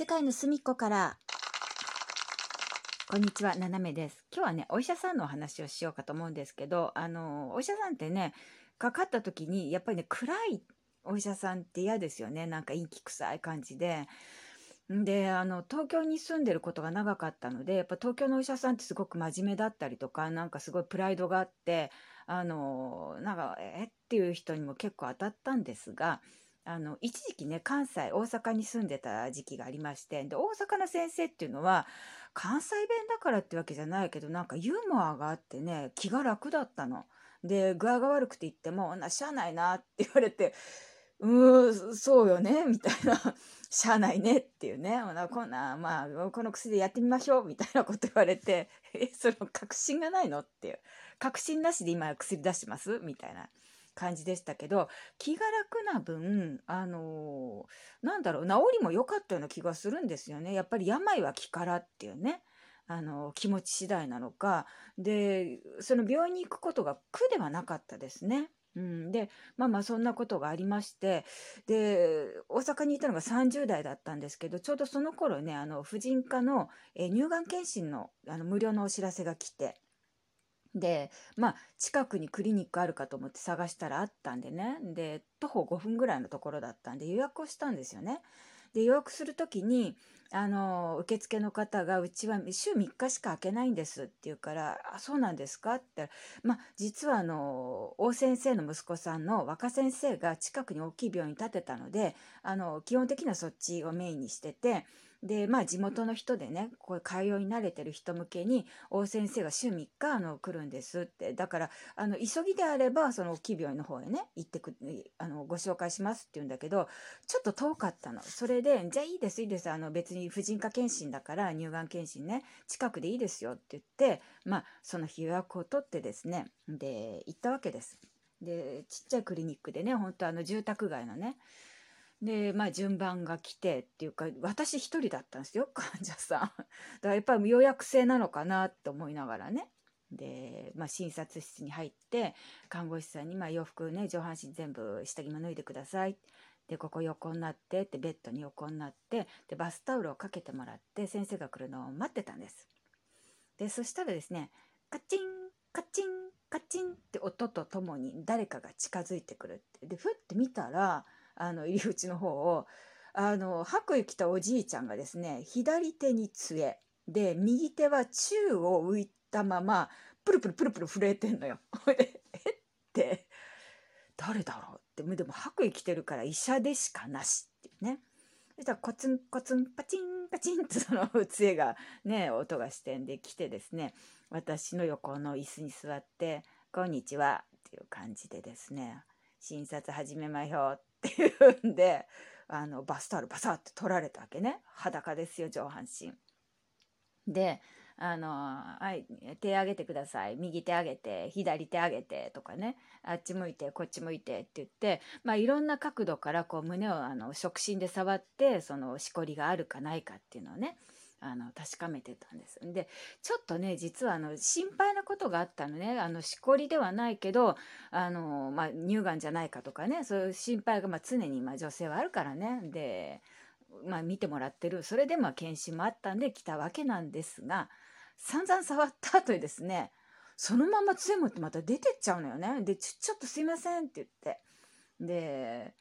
世界の隅っこからこんにちは、ななめです。今日はね、お医者さんのお話をしようかと思うんですけど、あの、お医者さんってね、かかった時に、やっぱりね、暗いお医者さんって嫌ですよね。なんか陰気臭い感じで。で、あの、東京に住んでることが長かったので、やっぱ東京のお医者さんってすごく真面目だったりとか、なんかすごいプライドがあって、あの、なんか、え？っていう人にも結構当たったんですが、あの、一時期ね、関西、大阪に住んでた時期がありまして、で、大阪の先生っていうのは、関西弁だからってわけじゃないけど、なんかユーモアがあってね、気が楽だったの。で、具合が悪くて言っても、な、しゃあないなって言われて、うん、そうよね、みたいな、しゃあないねっていうね、なこんな、まあ、この薬でやってみましょう、みたいなこと言われて、え、その確信がないの？っていう。確信なしで今薬出してます？みたいな。感じでしたけど、気が楽な分、あのーなんだろう、治りも良かったような気がするんですよね。やっぱり病は気からっていうね、あの、気持ち次第なのか。で、その病院に行くことが苦ではなかったですね。うん、で、まあまあそんなことがありまして、で、大阪にいたのが30代だったんですけど、ちょうどその頃ね、あの、婦人科の、え乳がん検診の、あの無料のお知らせが来て、で、まあ、近くにクリニックあるかと思って探したらあったんでね。で、徒歩5分ぐらいのところだったんで予約をしたんですよね。で、予約するときに、あの、受付の方が、うちは週3日しか開けないんですって言うから、あ、そうなんですかって言ったら、まあ、実はあの、大先生の息子さんの若先生が近くに大きい病院建てたので、あの、基本的にはそっちをメインにしてて、で、まあ地元の人でね、こう通い慣れてる人向けに、大先生が週3日あの来るんですって。だから、あの、急ぎであれば、その大きい病院の方へね、行ってく、あの、ご紹介しますって言うんだけど、ちょっと遠かったの。それで、じゃあいいです、いいです。あの、別に婦人科検診だから、乳がん検診ね、近くでいいですよって言って、まあ、その日予約を取ってですね、で、行ったわけです。で、ちっちゃいクリニックでね、本当あの、住宅街のね、で、まあ順番が来てっていうか、私一人だったんですよ、患者さん。だからやっぱり予約制なのかなと思いながらね。で、まあ診察室に入って、看護師さんに、まあ洋服ね、上半身全部下着も脱いでください。で、ここ横になってって、ベッドに横になって、で、バスタオルをかけてもらって、先生が来るのを待ってたんです。で、そしたらですね、カチン、カチン、カチンって音とともに誰かが近づいてくるって。で、ふって見たら、あの入り口の方をあの白衣着たおじいちゃんがですね左手に杖で右手は宙を浮いたままプルプルプルプル震えてんのよ。「えっ?」て誰だろう？ってでも白衣着てるから医者でしかなしっていうね。そしたらコツンコツンパチンパチンってその杖がね音がしてんで来てですね私の横の椅子に座って「こんにちは」っていう感じでですね診察始めましょうっていうんであのバスタオルバサッて取られたわけね。裸ですよ上半身。であの「はい手上げてください。右手上げて左手上げて」とかね。あっち向いてこっち向いてって言って、まあ、いろんな角度からこう胸をあの触診で触ってそのしこりがあるかないかっていうのをね。あの確かめてたんです。でちょっとね実はあの心配なことがあったのね。あのしこりではないけどあの、まあ、乳がんじゃないかとかね。そういう心配がまあ常にまあ女性はあるからね。で、まあ、見てもらってる。それでまあ検診もあったんで来たわけなんですが散々触った後にですねそのまま杖持ってまた出てっちゃうのよね。でちちょっとすいませんって言って。で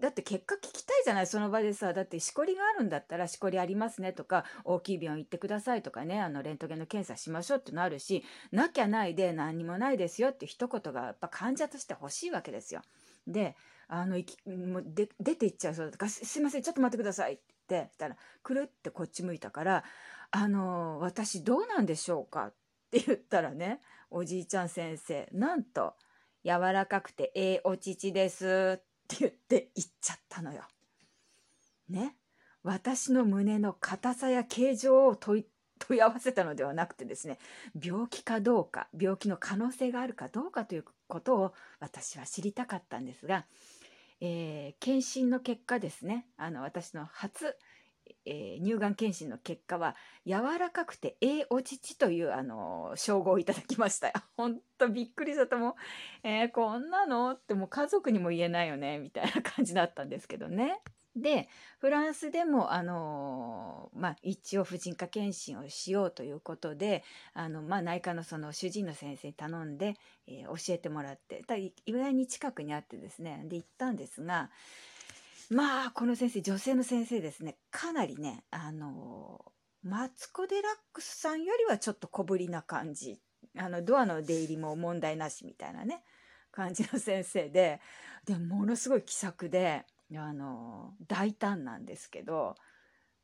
だって結果聞きたいじゃないその場でさだってしこりがあるんだったらしこりありますねとか大きい病院行ってくださいとかねあのレントゲンの検査しましょうってのあるしなきゃないで何にもないですよって一言がやっぱ患者として欲しいわけですよ。であのもうで出て行っちゃうそうだからすいませんちょっと待ってくださいって言ってたらくるってこっち向いたから「あの私どうなんでしょうか?」って言ったらねおじいちゃん先生なんと「柔らかくてええお乳です」って言って言っちゃったのよ。ね私の胸の硬さや形状を問い問い合わせたのではなくてですね病気かどうか病気の可能性があるかどうかということを私は知りたかったんですが、えー検診の結果ですねあの私の初、えー乳がん検診の結果は柔らかくてええお乳というあの称号をいただきましたよ。ほんとびっくりしたともう、えーこんなのってもう家族にも言えないよねみたいな感じだったんですけどね。でフランスでもあの、まあ、一応婦人科検診をしようということであの、まあ、内科のその主治医の先生に頼んで、えー、教えてもらってだ意外に近くにあってですねで行ったんですがまあこの先生女性の先生ですね。かなりねあのマツコ・デラックスさんよりはちょっと小ぶりな感じ。あのドアの出入りも問題なしみたいなね感じの先生で でものすごい気さくで。あの大胆なんですけど、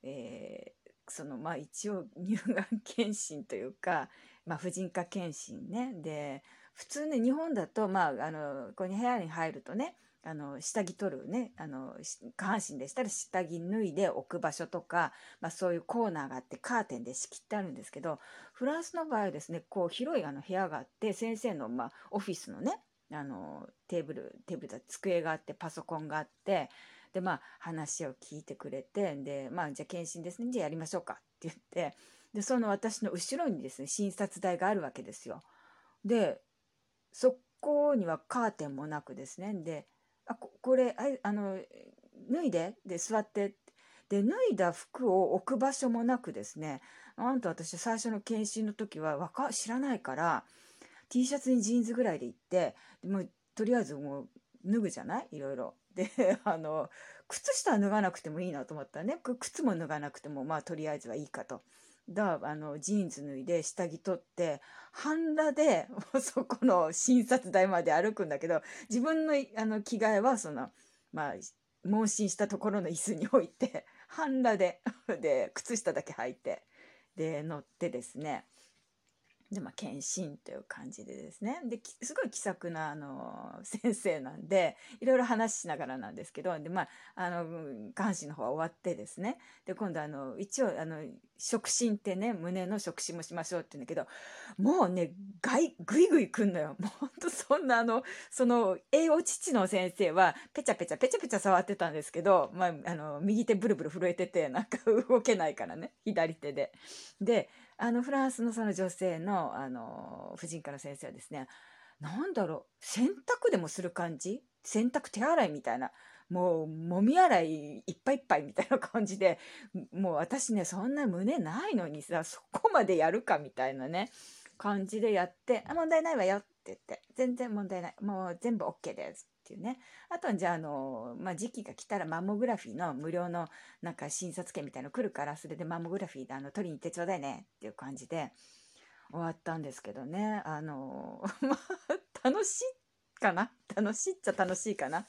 えー、そのまあ一応乳がん検診というか、まあ、婦人科検診ね。で普通ね日本だとまああのここに部屋に入るとねあの下着取るねあの下半身でしたら下着脱いで置く場所とか、まあ、そういうコーナーがあってカーテンで仕切ってあるんですけどフランスの場合はですねこう広いあの部屋があって先生の、まあ、オフィスのねあのテーブルテーブルだ机があってパソコンがあってでまあ話を聞いてくれてでまあじゃあ検診ですねじゃあやりましょうかって言ってでその私の後ろにですね診察台があるわけですよ。でそこにはカーテンもなくですねで「これああの脱いで」で座ってで脱いだ服を置く場所もなくですねあんた私最初の検診の時はか知らないから T シャツにジーンズぐらいで行ってもとりあえずもう脱ぐじゃない？いろいろ。で あの靴下は脱がなくてもいいなと思ったらね靴も脱がなくてもまあとりあえずはいいかと。だあのジーンズ脱いで下着取って半裸でそこの診察台まで歩くんだけど自分のあの着替えはそのまあ問診したところの椅子に置いて半裸でで靴下だけ履いてで乗ってですね。でまあ検診という感じでですね。ですごい気さくなあの 先生なんでいろいろ話しながらなんですけどでまああの下半身の方は終わってですね。で今度あの一応あの触診ってね胸の触診もしましょうって言うんだけどもうねがいぐいぐいくんのよ。もうほんとそんなあのその栄養父の先生はペチャペチャペチャペチャ触ってたんですけど、まあ、あの右手ブルブル震えててなんか動けないからね。左手で。であのフランスのその女性のあの婦人科の先生はですね何だろう洗濯でもする感じ？洗濯手洗いみたいなもうもみ洗いいっぱいいっぱいみたいな感じでもう私ねそんな胸ないのにさそこまでやるかみたいなね感じでやって「あ問題ないわよ」って言って「全然問題ないもう全部 OK です」っていうね。あとはじゃああの、まあ、時期が来たらマンモグラフィーの無料のなんか診察券みたいの来るからそれでマンモグラフィーであの取りに行ってちょうだいねっていう感じで終わったんですけどね。あの まあ楽しいかな？楽しいっちゃ楽しいかな？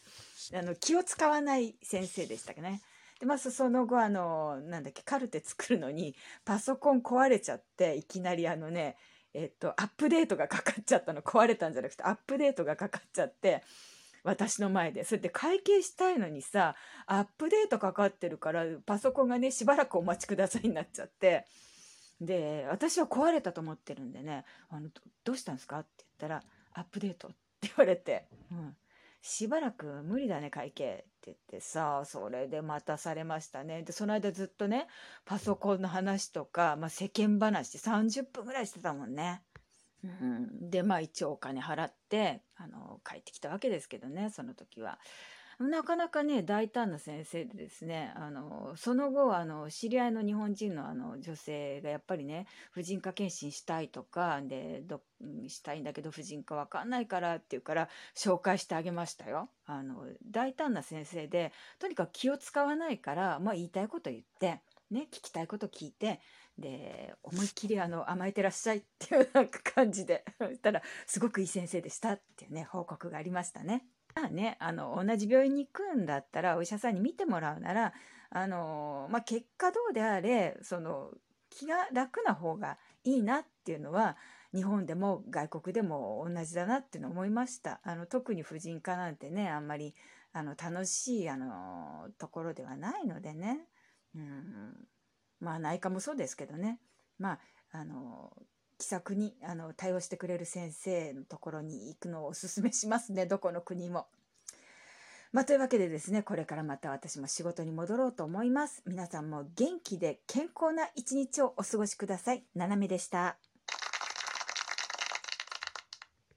あの気を使わない先生でしたね。でまあ、その後あのなんだっけカルテ作るのにパソコン壊れちゃっていきなりあのねえっとアップデートがかかっちゃったの。壊れたんじゃなくてアップデートがかかっちゃって私の前で。それで会計したいのにさ、アップデートかかってるから、パソコンがね、しばらくお待ちくださいになっちゃって。で、私は壊れたと思ってるんでね、あのどうしたんですか？って言ったら、アップデートって言われて、うん。しばらく無理だね、会計って言ってさ、それで待たされましたね。で、その間ずっとね、パソコンの話とか、まあ、世間話30分ぐらいしてたもんね。うん、でまあ一応お金払ってあの帰ってきたわけですけどねその時は。なかなかね大胆な先生でですねあのその後あの知り合いの日本人のあの女性がやっぱりね婦人科検診したいとかでどしたいんだけど婦人科わかんないからって言うから紹介してあげましたよ。あの大胆な先生でとにかく気を使わないから、まあ、言いたいこと言って、ね、聞きたいこと聞いてで思いっきりあの甘えてらっしゃいっていうなんか感じでそしたらすごくいい先生でしたっていうね報告がありましたね。まあね、あの同じ病院に行くんだったらお医者さんに見てもらうならあの、まあ、結果どうであれその気が楽な方がいいなっていうのは日本でも外国でも同じだなっていうのを思いましたあの特に婦人科なんてねあんまりあの楽しいあのところではないのでね、うん、まあ内科もそうですけどねまああの気さくにあの対応してくれる先生のところに行くのをおすすめしますねどこの国も。まあ、というわけでですねこれからまた私も仕事に戻ろうと思います。皆さんも元気で健康な一日をお過ごしください。ななみでした。